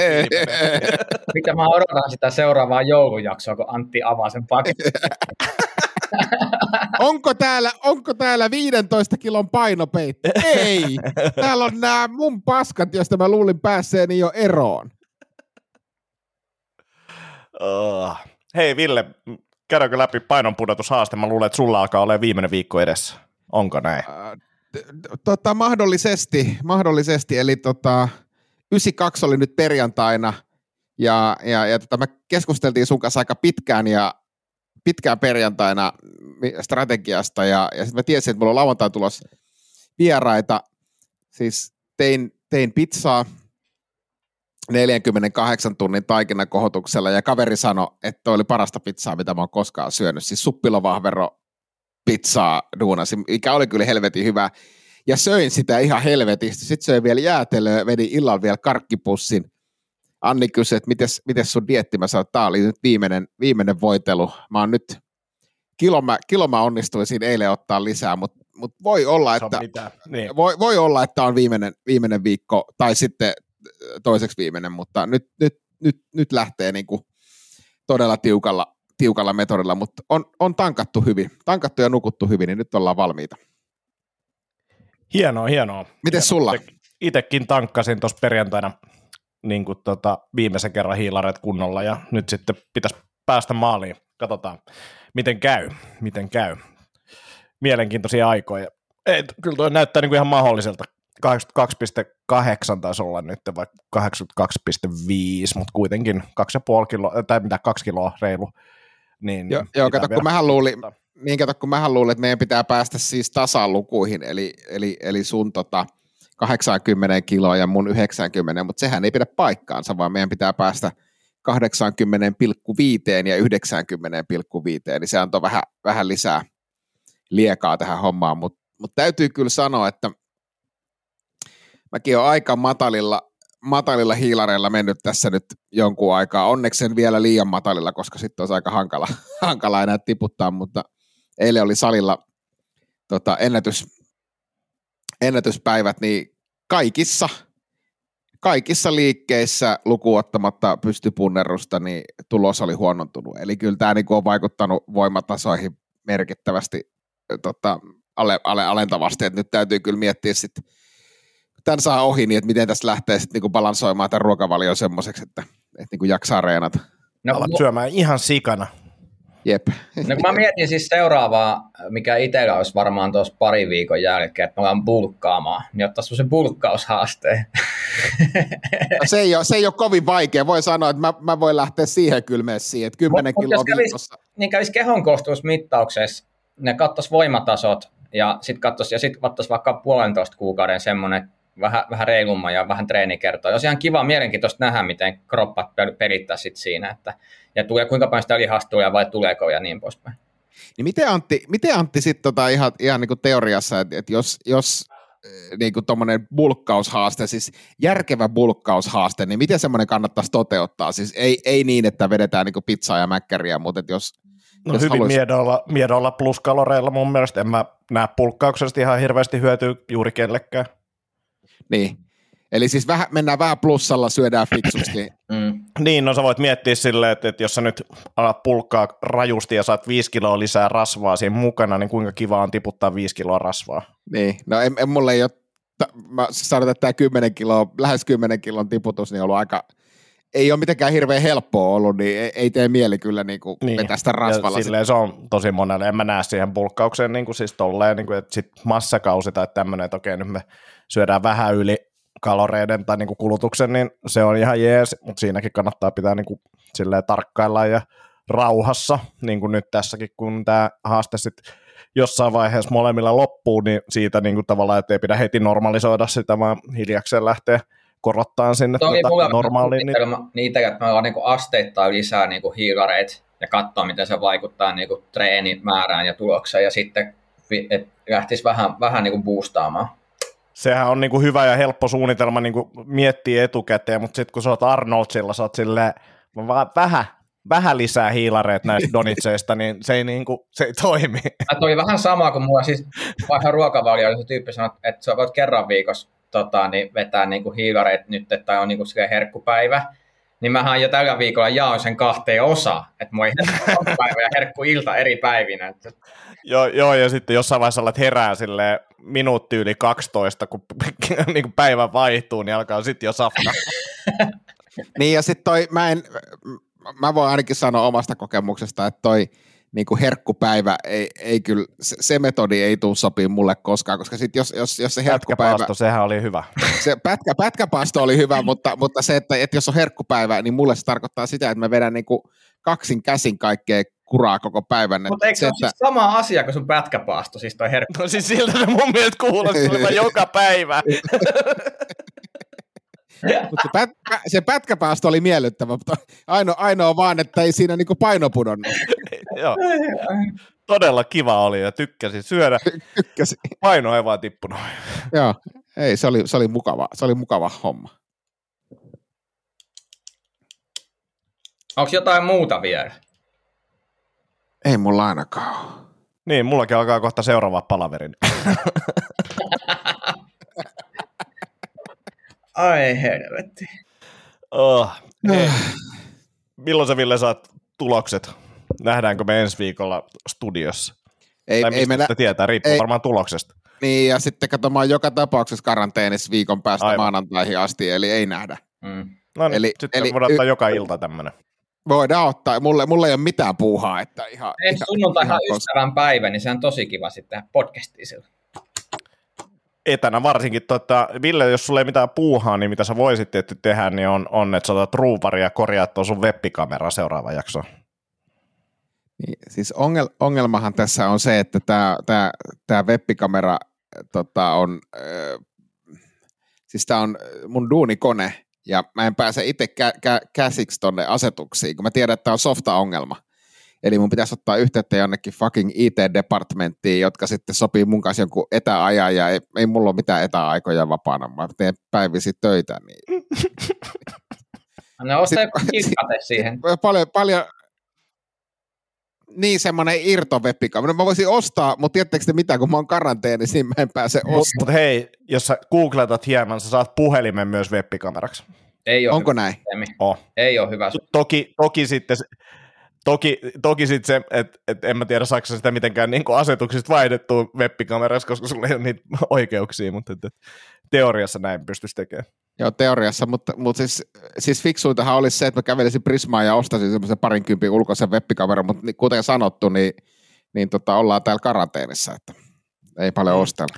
S1: mitä mä odotan sitä seuraavaa joulujaksoa, kun Antti avaa sen paketin.
S3: onko, täällä, onko täällä 15 kilon painopeitti? Ei! Täällä on nämä mun paskat, joista mä luulin päässeeni jo eroon.
S4: Oh. Hei Ville, käydäänkö läpi painonpudotushaaste? Mä luulen, että sulla alkaa olla viimeinen viikko edessä. Onko näin?
S3: T- Tota, mahdollisesti, mahdollisesti, eli tota, 92 oli nyt perjantaina, ja, ja, ja tota, me keskusteltiin sun kanssa aika pitkään, ja pitkään perjantaina strategiasta, ja, ja sitten mä tiesin, että mulla on lauantai tulos vieraita, siis tein, tein pizzaa 48 tunnin taikinakohotuksella, ja kaveri sanoi, että toi oli parasta pizzaa, mitä mä oon koskaan syönyt, siis suppilovahvero pizzaa duunasi, mikä oli kyllä helvetin hyvä. Ja söin sitä ihan helvetisti. Sitten söin vielä jäätelöä, vedin illalla vielä karkkipussin. Anni kysyi, että mites, mites sun dietti? Mä sanoin, että tää oli nyt viimeinen, viimeinen voitelu. Mä oon nyt, kilo mä, kilo mä onnistuin siinä eilen ottaa lisää, mutta mut voi olla, että.
S4: Niin.
S3: voi, voi olla, että on viimeinen, viimeinen viikko tai sitten äh, toiseksi viimeinen, mutta nyt, nyt, nyt, nyt lähtee niin kuin todella tiukalla, tiukalla metodilla, mutta on, on tankattu hyvin, tankattu ja nukuttu hyvin, niin nyt ollaan valmiita.
S4: Hienoa, hienoa.
S3: Miten sulla?
S4: Itekin tankkasin tuossa perjantaina niin kuin tota, viimeisen kerran hiilareet kunnolla ja nyt sitten pitäisi päästä maaliin. Katsotaan, miten käy. Miten käy. Mielenkiintoisia aikoja. Ei, kyllä tuo näyttää niin kuin ihan mahdolliselta. 82,8 taisi olla nyt, vai 82,5, mutta kuitenkin 2,5 kiloa, tai mitä, 2 kiloa reilu. Niin
S3: Joo, joo kato, kun mähän luulin, niin kato, kun mähän luulin, että meidän pitää päästä siis tasalukuihin, eli, eli, eli sun tota 80 kiloa ja mun 90, mutta sehän ei pidä paikkaansa, vaan meidän pitää päästä 80,5 ja 90,5, niin se antoi vähän, vähän lisää liekaa tähän hommaan, mutta mut täytyy kyllä sanoa, että mäkin olen aika matalilla, matalilla hiilareilla mennyt tässä nyt jonkun aikaa. Onneksi en vielä liian matalilla, koska sitten olisi aika hankala, hankala enää tiputtaa, mutta eilen oli salilla tota, ennätys, ennätyspäivät, niin kaikissa, kaikissa liikkeissä lukuottamatta pystypunnerusta, niin tulos oli huonontunut. Eli kyllä tämä niin on vaikuttanut voimatasoihin merkittävästi tota, ale, ale, alentavasti, että nyt täytyy kyllä miettiä sitten, tämän saa ohi, niin että miten tässä lähtee sitten niinku balansoimaan tämän ruokavalion semmoiseksi, että, että niinku jaksaa reenata.
S1: No,
S4: Alat syömään ihan sikana.
S3: Jep.
S1: no kun mä mietin siis seuraavaa, mikä itsellä olisi varmaan tuossa pari viikon jälkeen, että me ollaan bulkkaamaan, niin ottaa semmoisen bulkkaushaasteen.
S3: No, se, ei ole, se ei ole kovin vaikea. Voi sanoa, että mä, mä voin lähteä siihen kyllä messiin, että 10
S1: Mut- mut
S3: kiloa
S1: jos kävis-
S3: viikossa.
S1: niin kävisi kehon koostumusmittauksessa, ne kattos voimatasot ja sitten kattos, ja sit kattos vaikka puolentoista kuukauden semmoinen vähän, vähän reilumman ja vähän treenikertoa. Olisi ihan kiva, mielenkiintoista nähdä, miten kroppat pel- pelittää sit siinä, että ja tulee, kuinka paljon sitä lihastuja vai tuleeko ja niin poispäin.
S3: Niin miten Antti, miten Antti sitten tota ihan, ihan niin kuin teoriassa, että, että jos, jos niin kuin tuommoinen bulkkaushaaste, siis järkevä bulkkaushaaste, niin miten semmoinen kannattaisi toteuttaa? Siis ei, ei niin, että vedetään niin kuin pizzaa ja mäkkäriä, mutta että jos,
S4: No
S3: Jos
S4: hyvin
S3: haluais-
S4: miedolla, miedolla pluskaloreilla mun mielestä. En mä näe pulkkauksesta ihan hirveästi hyötyä juuri kellekään.
S3: niin, Eli siis vähän, mennään vähän plussalla, syödään fiksusti.
S1: Mm.
S4: Niin, no sä voit miettiä silleen, että, että jos sä nyt alat pulkkaa rajusti ja saat viisi kiloa lisää rasvaa siinä mukana, niin kuinka kiva on tiputtaa viisi kiloa rasvaa?
S3: niin, no en, en mulle ei ole, mä sanotaan, että tämä 10 kiloa, lähes 10 kilon tiputus, niin on ollut aika, ei ole mitenkään hirveän helppoa ollut, niin ei, ei tee mieli kyllä niin kuin niin. vetää sitä rasvalla.
S4: Ja silleen se on tosi monelle, en mä näe siihen pulkkaukseen niin kuin siis tolleen, niin kuin, että sit massakausi tai tämmöinen, että okei nyt me syödään vähän yli kaloreiden tai niin kuin kulutuksen, niin se on ihan jees, mutta siinäkin kannattaa pitää niin kuin silleen tarkkailla ja rauhassa, niin kuin nyt tässäkin, kun tämä haaste sitten jossain vaiheessa molemmilla loppuu, niin siitä niin kuin tavallaan, että ei pidä heti normalisoida sitä, vaan hiljakseen lähteä korottaa sinne
S1: Toi mulla
S4: normaaliin. Niin,
S1: suunnitelma niitä, että me ollaan niinku asteittain lisää niinku hiilareita ja katsoa, miten se vaikuttaa niinku treenimäärään ja tulokseen ja sitten vi- et lähtisi vähän, vähän niinku boostaamaan.
S4: Sehän on niin kuin hyvä ja helppo suunnitelma niin kuin miettiä etukäteen, mutta sitten kun sä oot Arnoldsilla, sä oot silleen, vaan vähän, vähän lisää hiilareet näistä donitseista, niin se ei, niin kuin, se ei toimi.
S1: Mä toi vähän sama kuin mulla siis vaikka ruokavalio, se tyyppi sanoo, että sä voit kerran viikossa tota, niin vetää niinku hiilareet nyt, tai on niinku herkkupäivä, niin mähän jo tällä viikolla jaoin sen kahteen osaan, että mulla ei herkkupäivä ja herkkuilta eri päivinä.
S4: Joo, joo, ja sitten jossain vaiheessa alat herää silleen minuutti yli 12, kun niin kuin päivä vaihtuu, niin alkaa sitten jo safna.
S3: Niin ja sitten toi, mä en, mä voin ainakin sanoa omasta kokemuksesta, että toi niin kuin herkkupäivä ei, ei kyllä, se, se metodi ei tule sopii mulle koskaan, koska sit jos, jos, jos se herkkupäivä,
S4: Pätkäpaasto, sehän oli hyvä.
S3: se pätkä, pätkäpaasto oli hyvä, mutta, mutta se, että, että jos on herkkupäivä, niin mulle se tarkoittaa sitä, että mä vedän niin kuin kaksin käsin kaikkea kuraa koko päivän.
S1: Mutta eikö se,
S3: se,
S1: ole siis sama asia kuin sun pätkäpaasto, siis toi herkku?
S4: No siis siltä se mun mielestä kuulostaa joka päivä.
S3: Mutta se, pät, se pätkäpaasto oli miellyttävä, mutta ainoa, ainoa vaan, että ei siinä niinku paino pudonnut.
S4: Joo. Todella kiva oli ja tykkäsin syödä.
S3: Tykkäsin.
S4: Paino ei vaan tippunut.
S3: Joo, ei, se oli, se oli, mukava, se oli mukava homma.
S1: Onko jotain muuta vielä?
S3: Ei mulla ainakaan.
S4: Niin, mullakin alkaa kohta seuraava palaveri.
S1: Ai helvetti.
S4: Oh, hei. Milloin sä Ville saat tulokset? Nähdäänkö me ensi viikolla studiossa?
S3: Ei,
S4: tai
S3: ei
S4: mistä
S3: me nä-
S4: tietää, riippuu
S3: ei.
S4: varmaan tuloksesta.
S3: niin, ja sitten katsomaan joka tapauksessa karanteenissa viikon päästä
S4: Aivan.
S3: maanantaihin asti, eli ei nähdä.
S1: Mm.
S4: No niin,
S3: Eli-
S4: sitten
S3: eli
S4: voidaan ottaa
S3: y-
S4: joka ilta tämmönen.
S3: Voidaan ottaa, mulle, mulle ei ole mitään puuhaa, että ihan...
S1: Ensi sunnuntaihan
S3: ihan
S1: ystävän päivä, niin se on tosi kiva sitten podcastia sillä.
S4: Etänä varsinkin, tota, Ville, jos sulla ei mitään puuhaa, niin mitä sä voisit tietty tehdä, niin on, on että sä otat ruuvari ja korjaat tuon sun webbikamera seuraava jakso.
S3: Niin, siis ongel, ongelmahan tässä on se, että tämä tää, tää webbikamera tota, on, äh, siis tämä on mun duunikone, ja mä en pääse itse kä- kä- käsiksi tonne asetuksiin, kun mä tiedän, että tämä on softa-ongelma. Eli mun pitäisi ottaa yhteyttä jonnekin fucking IT-departmenttiin, jotka sitten sopii mun kanssa jonkun etäajan, ja ei, ei mulla ole mitään etäaikoja vapaana, mä teen päivisin töitä, niin
S1: Ne ostaa
S3: Sit-
S1: joku siihen.
S3: paljon, paljon niin semmoinen irto webbikamera. Mä voisin ostaa, mutta tiedättekö te mitä, kun mä oon karanteenissa, niin mä en pääse
S4: Mutta
S3: ostamaan.
S4: mut hei, jos sä googletat hieman, sä saat puhelimen myös webbikameraksi.
S1: Ei ole
S3: Onko
S1: hyvä
S3: näin?
S1: systeemi.
S4: Oh.
S1: Ei ole hyvä.
S4: Toki, toki sitten se- Toki, toki sitten se, että et en mä tiedä saako sitä mitenkään niin asetuksista vaihdettua webbikameraksi, koska sulla ei ole niitä oikeuksia, mutta et, et, teoriassa näin pystyisi tekemään.
S3: Joo, teoriassa, mutta, mutta siis, siis fiksuintahan olisi se, että mä kävelisin Prismaan ja ostaisin semmoisen parinkympin ulkoisen webbikameran, mutta kuten sanottu, niin, niin tota, ollaan täällä karanteenissa, että ei paljon
S4: Mm.
S3: ostella.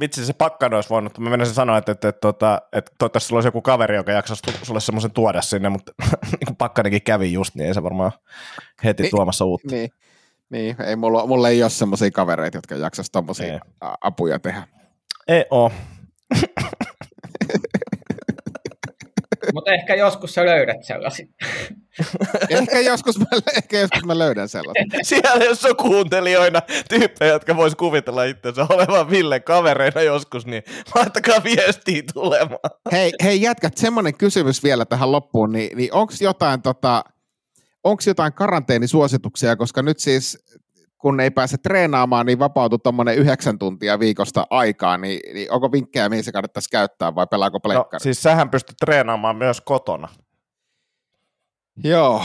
S4: Vitsi, se pakkan olisi voinut, mä menisin sanoa, että, että, että, että, että toivottavasti sulla olisi joku kaveri, joka jaksaisi sulle semmoisen tuoda sinne, mutta niin kuin pakkanenkin kävi just, niin ei se varmaan heti
S3: Niin.
S4: tuomassa uutta.
S3: Niin, niin ei, mulla, mulla ei ole semmoisia kavereita, jotka jaksaisi tommosia
S4: Ei.
S3: a- apuja tehdä.
S4: Ei oo.
S1: Mutta ehkä joskus sä löydät sellaisia.
S3: ehkä, joskus mä, ehkä joskus mä löydän sellaisen.
S4: Siellä jos on kuuntelijoina tyyppejä, jotka vois kuvitella itsensä olevan Ville kavereina joskus, niin laittakaa viestiä tulemaan.
S3: Hei, hei jätkät, semmoinen kysymys vielä tähän loppuun, niin, niin onko jotain, tota, onks jotain karanteenisuosituksia, koska nyt siis kun ei pääse treenaamaan, niin vapautuu tuommoinen yhdeksän tuntia viikosta aikaa, niin, niin onko vinkkejä, mihin se kannattaisi käyttää vai pelaako
S4: No,
S3: pleikkari?
S4: siis sähän pystyt treenaamaan myös kotona.
S3: Joo.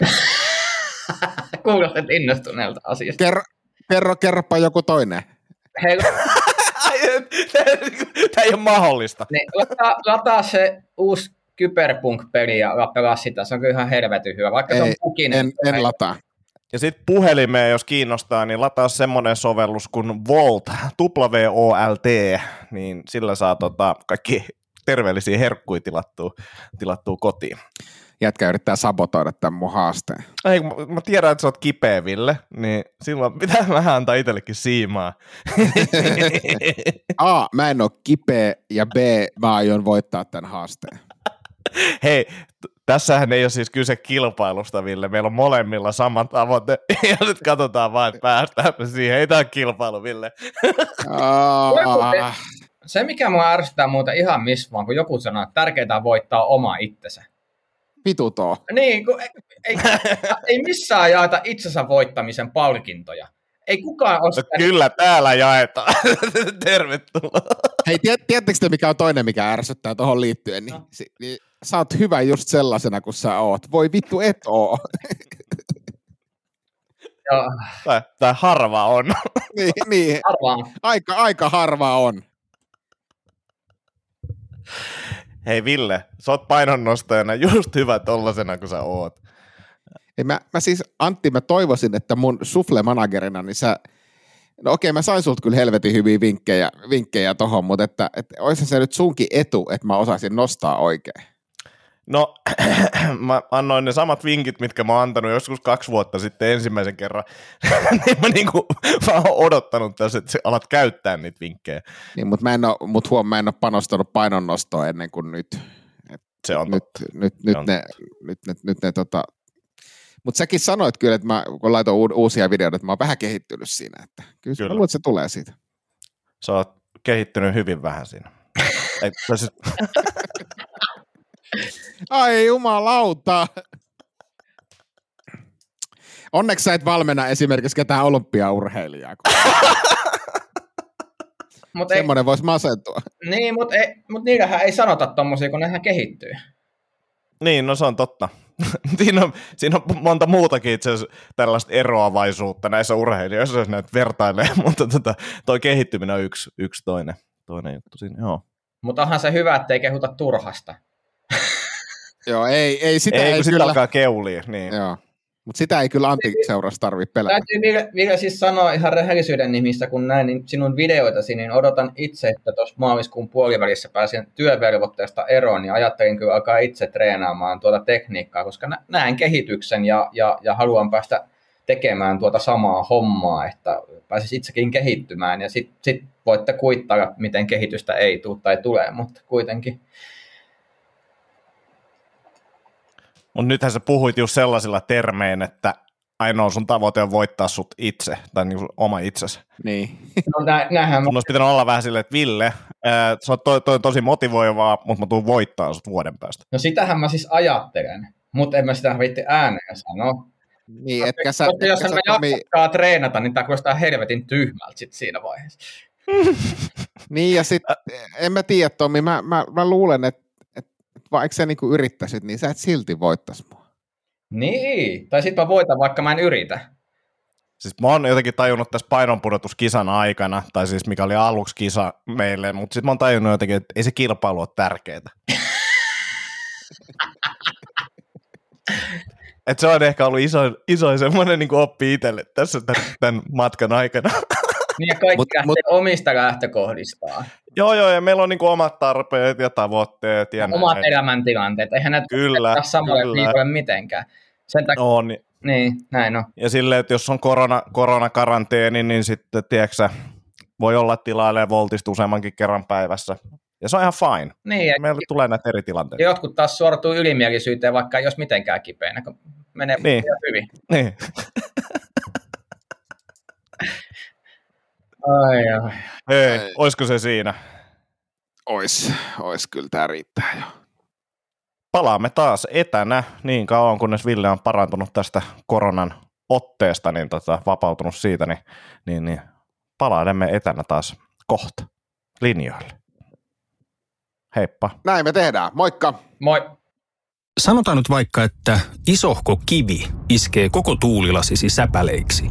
S1: Kuulostat innostuneelta asiasta.
S3: Kerro, kerro, kerropa joku toinen.
S1: Hei,
S4: Tämä ei ole mahdollista.
S1: niin, lataa, lataa se uusi Kyberpunk-peli ja pelaa sitä. Se on kyllä ihan helvetin hyvä, vaikka se on
S3: Ei,
S1: pukinen.
S3: En, en lataa.
S4: Ja sitten puhelimeen, jos kiinnostaa, niin lataa semmoinen sovellus kuin Volt, W-O-L-T, niin sillä saa tota, kaikki terveellisiä herkkuja tilattua, tilattua kotiin.
S3: Jätkä yrittää sabotoida tämän mun haasteen.
S4: Ei, mä, mä tiedän, että sä oot kipeä, Ville, niin silloin pitää vähän antaa itsellekin siimaa.
S3: A, mä en ole kipeä ja B, mä aion voittaa tämän haasteen.
S4: Hei, tässähän ei ole siis kyse kilpailusta, Ville. Meillä on molemmilla sama tavoite. Ja nyt katsotaan vaan, että päästään me siihen. Ei tämä kilpailu, Ville.
S3: Ah,
S1: Se, mikä mua ärsyttää muuten ihan missä vaan, kun joku sanoo, että tärkeintä on voittaa oma itsensä.
S3: vitu tuo.
S1: Niin, kun ei, ei, ei missään jaeta itsensä voittamisen palkintoja. Ei kukaan ole
S4: No, kyllä täällä jaetaan. Tervetuloa.
S3: Hei, tiet- tiedättekö te, mikä on toinen, mikä ärsyttää tuohon liittyen? Niin,
S1: No.
S3: si- niin, sä oot hyvä just sellaisena kuin sä oot. Voi vittu et oo.
S1: Joo,
S4: Tai, tai harva on.
S3: niin, niin,
S1: arvaan.
S3: aika, aika harva on.
S4: Hei Ville, sä oot painonnostajana just hyvä tollasena kuin sä oot.
S3: Ei, mä, mä siis, Antti, mä toivoisin, että mun sufle-managerina, niin sä, no okei, mä sain sulta kyllä helvetin hyviä vinkkejä, vinkkejä tohon, mutta että, että olisi se nyt sunkin etu, että mä osaisin nostaa oikein.
S4: No, mä annoin ne samat vinkit, mitkä mä oon antanut joskus kaksi vuotta sitten ensimmäisen kerran. niin mä niinku vaan oon odottanut tässä, että sä alat käyttää niitä vinkkejä.
S3: Niin, mutta mä en oo, mut huom, mä en ole panostanut painonnostoon ennen kuin nyt.
S4: Se on
S3: nyt, nyt, nyt,
S4: on
S3: ne, nyt, nyt, nyt ne tota... Mutta säkin sanoit kyllä, että mä, kun laitoin uusia videoita, että mä oon vähän kehittynyt siinä. Että kyllä, kyllä. Mä luulen, että se tulee siitä.
S4: Sä oot kehittynyt hyvin vähän siinä. Ei, siis,
S3: Ai jumalauta! Onneksi sä et valmenna esimerkiksi ketään olympiaurheilijaa, kun
S1: Mut ei,
S3: semmoinen voisi masentua.
S1: niin, mutta mut niillähän ei sanota tommosia, kun nehän kehittyy.
S4: niin, no se on totta. siinä, on, siinä on monta muutakin itse asiassa tällaista eroavaisuutta näissä urheilijoissa, jos näitä vertailee, mutta tota, toi kehittyminen on yksi, yksi toinen, toinen juttu siinä. Joo.
S1: Mutta onhan se hyvä, ettei kehuta turhasta.
S3: Joo, ei, ei sitä
S4: Ei,
S3: ei, kyllä.
S4: alkaa keulia. Niin.
S3: Joo. Mutta sitä ei kyllä Antin seurassa tarvitse pelätä.
S1: Täytyy vielä, vielä siis sanoa ihan rehellisyyden nimissä, kun näin niin sinun videoitasi, niin odotan itse, että tuossa maaliskuun puolivälissä pääsen työvelvoitteesta eroon, niin ajattelin kyllä alkaa itse treenaamaan tuota tekniikkaa, koska nä- näen kehityksen ja, ja, ja haluan päästä tekemään tuota samaa hommaa, että pääsis itsekin kehittymään ja sitten sit voitte kuittaa, miten kehitystä ei tule tai tule, mutta kuitenkin.
S4: Mutta nythän sä puhuit just sellaisilla termein, että ainoa sun tavoite on voittaa sut itse, tai niinku sun oma itsesi.
S3: Niin.
S1: No, nä, näinhän
S4: Sun olisi pitänyt olla vähän silleen, että Ville, ää, se on toi, toi, tosi motivoivaa, mutta mä tuun voittaa sut vuoden päästä.
S1: No sitähän mä siis ajattelen, mutta en mä sitä viitti ääneen sanoa.
S3: Niin, etkä sä,
S1: Mutta jos
S3: sä
S1: mä
S3: Tomi,
S1: treenata, niin tämä kuulostaa helvetin tyhmältä sit siinä vaiheessa.
S3: niin ja sit, en mä tiedä Tomi, mä, mä, mä luulen, että vaikka sä niinku yrittäisit, niin sä et silti voittais mua.
S1: Niin, tai sitten mä voitan, vaikka mä en yritä.
S4: Siis mä oon jotenkin tajunnut tässä painonpudotuskisan aikana, tai siis mikä oli aluksi kisa meille, mutta sitten mä oon tajunnut jotenkin, että ei se kilpailu ole tärkeää. Et se on ehkä ollut iso, iso semmoinen niin oppi itselle tässä tämän, tämän matkan aikana.
S1: Niin ja kaikki
S3: Mut-
S1: lähtee
S3: mut,
S1: omista lähtökohdistaan.
S4: Joo, joo, ja meillä on niin omat tarpeet ja tavoitteet. Ja
S1: Omat
S4: näin.
S1: elämäntilanteet. Eihän näitä
S4: Kyllä,
S1: samalle
S4: kyllä.
S1: viikolle mitenkään. Sen takia,
S4: On,
S1: niin, näin on.
S4: Ja silleen, että jos on korona, koronakaranteeni, niin sitten, tiedätkö voi olla tilailee voltista useammankin kerran päivässä. Ja se on ihan fine.
S1: Niin, ja
S4: Meillä tulee näitä eri tilanteita.
S1: jotkut taas suorituu ylimielisyyteen, vaikka olisi mitenkään kipeänä, kun menee
S4: Niin.
S1: hyvin.
S4: Niin.
S1: Ai, ai.
S4: Hei,
S3: Ei.
S4: olisiko se siinä?
S3: Ois, ois kyllä tää riittää jo.
S4: Palaamme taas etänä niin kauan, kunnes Ville on parantunut tästä koronan otteesta, niin tota, vapautunut siitä, niin, niin, niin palailemme etänä taas kohta linjoille. Heippa.
S3: Näin me tehdään. Moikka!
S1: Moi.
S5: Sanotaan nyt vaikka, että isohko kivi iskee koko tuulilasisi säpäleiksi.